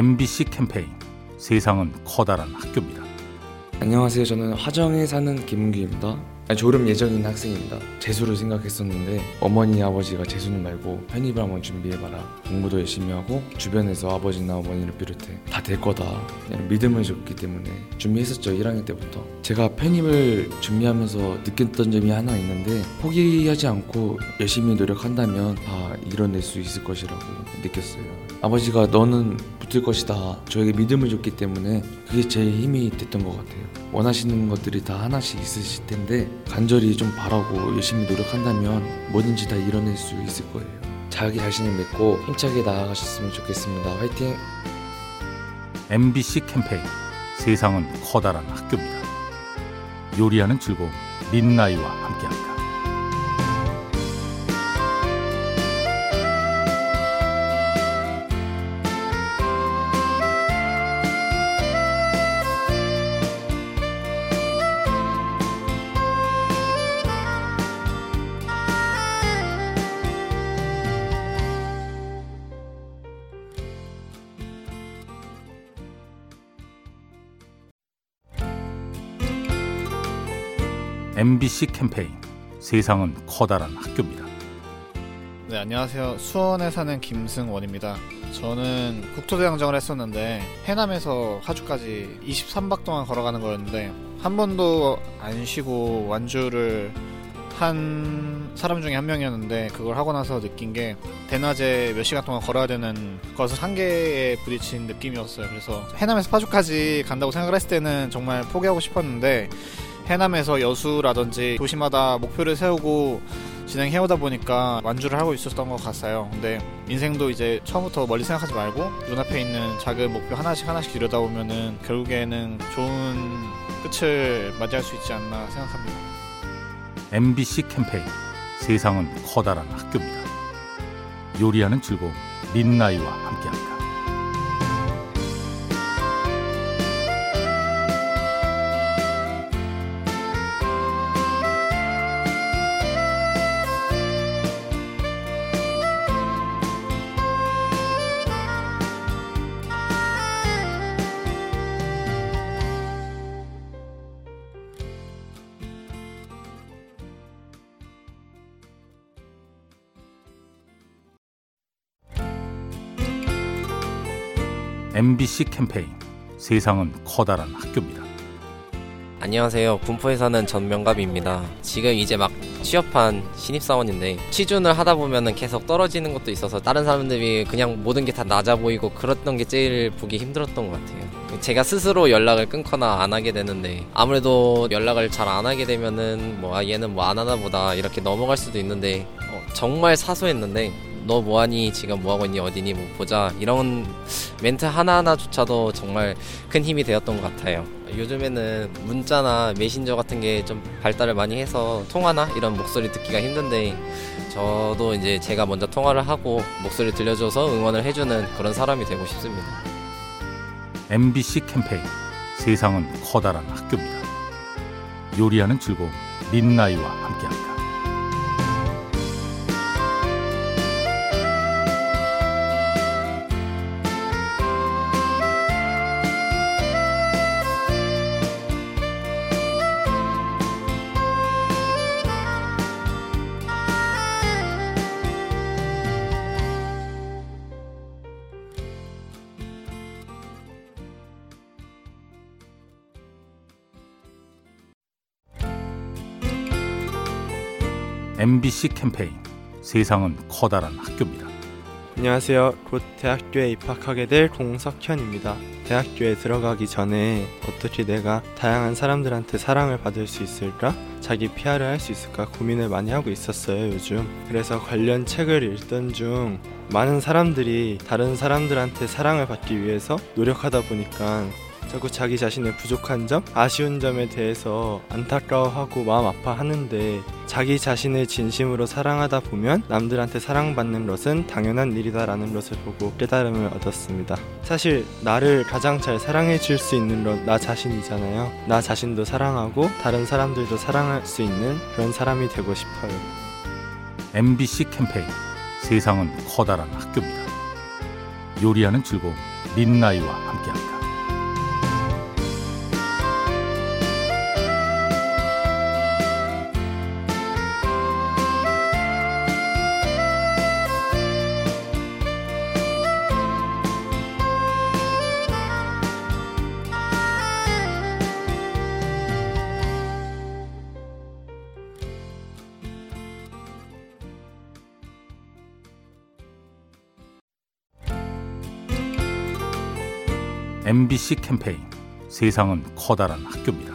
MBC 캠페인 세상은 커다란 학교입니다. 안녕하세요. 저는 화정에 사는 김은규입니다. 졸업 예정인 학생입니다. 재수를 생각했었는데 어머니 아버지가 재수는 말고 편입을 한번 준비해봐라. 공부도 열심히 하고 주변에서 아버지나 어머니를 비롯해 다 될 거다. 믿음을 줬기 때문에 준비했었죠. 1학년 때부터. 제가 편입을 준비하면서 느꼈던 점이 하나 있는데 포기하지 않고 열심히 노력한다면 다 이뤄낼 수 있을 것이라고 느꼈어요. 아버지가 너는 붙을 것이다. 저에게 믿음을 줬기 때문에 그게 제일 힘이 됐던 것 같아요. 원하시는 것들이 다 하나씩 있으실 텐데 간절히 좀 바라고 열심히 노력한다면 뭐든지 다 이뤄낼 수 있을 거예요. 자기 자신을 믿고 힘차게 나아가셨으면 좋겠습니다. 화이팅! MBC 캠페인 세상은 커다란 학교입니다. 요리하는 즐거움 민나이와 함께합니다. MBC 캠페인 세상은 커다란 학교입니다. 네, 안녕하세요. 수원에 사는 김승원입니다. 저는 국토대장정을 했었는데 해남에서 화주까지 23박 동안 걸어가는 거였는데 한 번도 안 쉬고 완주를 한 사람 중에 한 명이었는데 그걸 하고 나서 느낀 게 대낮에 몇 시간 동안 걸어야 되는 것을 한계에 부딪힌 느낌이었어요. 그래서 해남에서 파주까지 간다고 생각을 했을 때는 정말 포기하고 싶었는데 해남에서 여수라든지 도시마다 목표를 세우고 진행해오다 보니까 완주를 하고 있었던 것 같아요. 근데 인생도 이제 처음부터 멀리 생각하지 말고 눈앞에 있는 작은 목표 하나씩 하나씩 이루다 보면은 결국에는 좋은 끝을 맞이할 수 있지 않나 생각합니다. MBC 캠페인 세상은 커다란 학교입니다. 요리하는 즐거움 민나이와 함께합니다. MBC 캠페인 세상은 커다란 학교입니다. 안녕하세요. 군포에 사는 전명갑입니다. 지금 이제 막 취업한 신입사원인데 취준을 하다 보면은 계속 떨어지는 것도 있어서 다른 사람들이 그냥 모든 게 다 낮아 보이고 그랬던 게 제일 보기 힘들었던 것 같아요. 제가 스스로 연락을 끊거나 안 하게 되는데 아무래도 연락을 잘 안 하게 되면은 뭐 아, 얘는 뭐 안 하나 보다 이렇게 넘어갈 수도 있는데 어, 정말 사소했는데 너 뭐하니 지금 뭐하고 있니 어디니 뭐 보자 이런 멘트 하나하나조차도 정말 큰 힘이 되었던 것 같아요 요즘에는 문자나 메신저 같은 게 좀 발달을 많이 해서 통화나 이런 목소리 듣기가 힘든데 저도 이제 제가 먼저 통화를 하고 목소리 들려줘서 응원을 해주는 그런 사람이 되고 싶습니다 MBC 캠페인 세상은 커다란 학교입니다. 요리하는 즐거움 민나이와 함께합니다. MBC 캠페인 세상은 커다란 학교입니다. 안녕하세요. 곧 대학교에 입학하게 될 공석현입니다. 대학교에 들어가기 전에 어떻게 내가 다양한 사람들한테 사랑을 받을 수 있을까? 자기 PR을 할수 있을까 고민을 많이 하고 있었어요, 요즘. 그래서 관련 책을 읽던 중 많은 사람들이 다른 사람들한테 사랑을 받기 위해서 노력하다 보니까 자꾸 자기 자신의 부족한 점, 아쉬운 점에 대해서 안타까워하고 마음 아파하는데 자기 자신을 진심으로 사랑하다 보면 남들한테 사랑받는 것은 당연한 일이다라는 것을 보고 깨달음을 얻었습니다. 사실 나를 가장 잘 사랑해 줄 수 있는 건 나 자신이잖아요. 나 자신도 사랑하고 다른 사람들도 사랑할 수 있는 그런 사람이 되고 싶어요. MBC 캠페인 세상은 커다란 학교입니다. 요리하는 즐거움 민나이와 함께합니다. MBC 캠페인 세상은 커다란 학교입니다.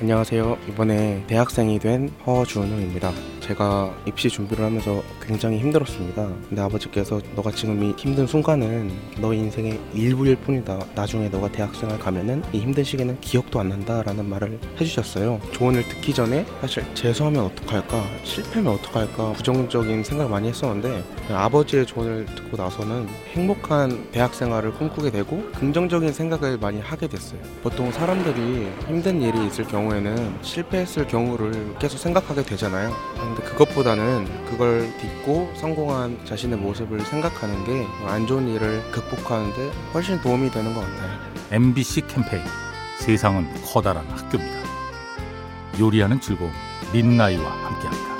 안녕하세요. 이번에 대학생이 된 허준호입니다. 제가 입시 준비를 하면서 굉장히 힘들었습니다. 근데 아버지께서 너가 지금 이 힘든 순간은 너 인생의 일부일 뿐이다. 나중에 너가 대학생을 가면은 이 힘든 시기는 기억도 안 난다라는 말을 해주셨어요. 조언을 듣기 전에 사실 재수하면 어떡할까, 실패하면 어떡할까 부정적인 생각을 많이 했었는데 아버지의 조언을 듣고 나서는 행복한 대학생활을 꿈꾸게 되고 긍정적인 생각을 많이 하게 됐어요. 보통 사람들이 힘든 일이 있을 경우에는 실패했을 경우를 계속 생각하게 되잖아요. 그것보다는 그걸 딛고 성공한 자신의 모습을 생각하는 게 안 좋은 일을 극복하는데 훨씬 도움이 되는 것 같아요. MBC 캠페인 세상은 커다란 학교입니다. 요리하는 즐거움 민나이와 함께합니다.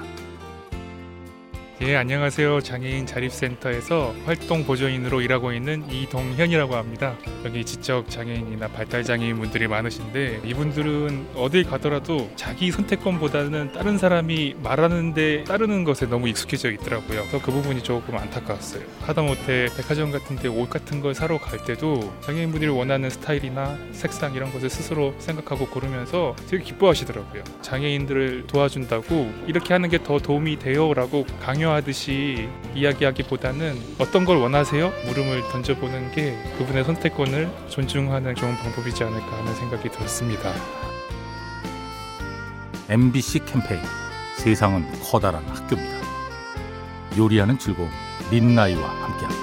예, 안녕하세요. 장애인 자립센터에서 활동 보조인으로 일하고 있는 이동현이라고 합니다. 여기 지적 장애인이나 발달 장애인 분들이 많으신데 이분들은 어딜 가더라도 자기 선택권보다는 다른 사람이 말하는데 따르는 것에 너무 익숙해져 있더라고요. 그래서 그 부분이 조금 안타까웠어요. 하다못해 백화점 같은데 옷 같은 걸 사러 갈 때도 장애인 분들이 원하는 스타일이나 색상 이런 것을 스스로 생각하고 고르면서 되게 기뻐하시더라고요. 장애인들을 도와준다고 이렇게 하는 게 더 도움이 돼요라고 강요 하듯이 이야기하기보다는 어떤 걸 원하세요? 물음을 던져보는 게 그분의 선택권을 존중하는 좋은 방법이지 않을까 하는 생각이 들었습니다. MBC 캠페인 세상은 커다란 학교입니다. 요리하는 즐거움 민나이와 함께합니다.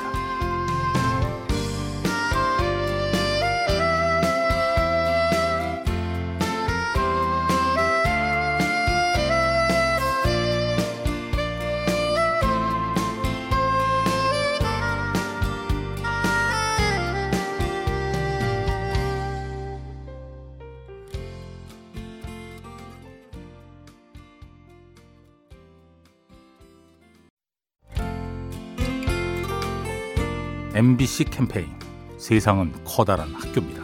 MBC 캠페인 세상은 커다란 학교입니다.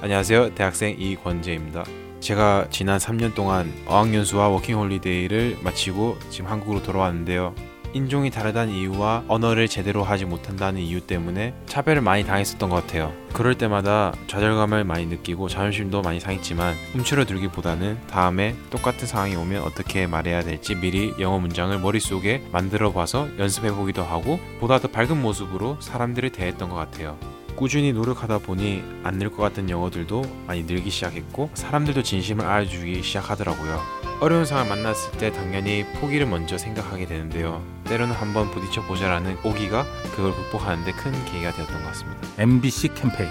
안녕하세요. 대학생 이권재입니다. 제가 지난 3년 동안 어학연수와 워킹홀리데이를 마치고 지금 한국으로 돌아왔는데요. 인종이 다르다는 이유와 언어를 제대로 하지 못한다는 이유 때문에 차별을 많이 당했었던 것 같아요. 그럴 때마다 좌절감을 많이 느끼고 자존심도 많이 상했지만 움츠러들기보다는 다음에 똑같은 상황이 오면 어떻게 말해야 될지 미리 영어 문장을 머릿속에 만들어 봐서 연습해 보기도 하고 보다 더 밝은 모습으로 사람들을 대했던 것 같아요. 꾸준히 노력하다 보니 안 늘 것 같은 영어들도 많이 늘기 시작했고 사람들도 진심을 알아주기 시작하더라고요. 어려운 상황을 만났을 때 당연히 포기를 먼저 생각하게 되는데요. 때로는 한번 부딪혀 보자라는 오기가 그걸 극복하는데 큰 계기가 되었던 것 같습니다. MBC 캠페인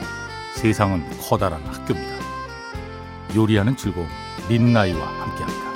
세상은 커다란 학교입니다. 요리하는 즐거움 민나이와 함께합니다.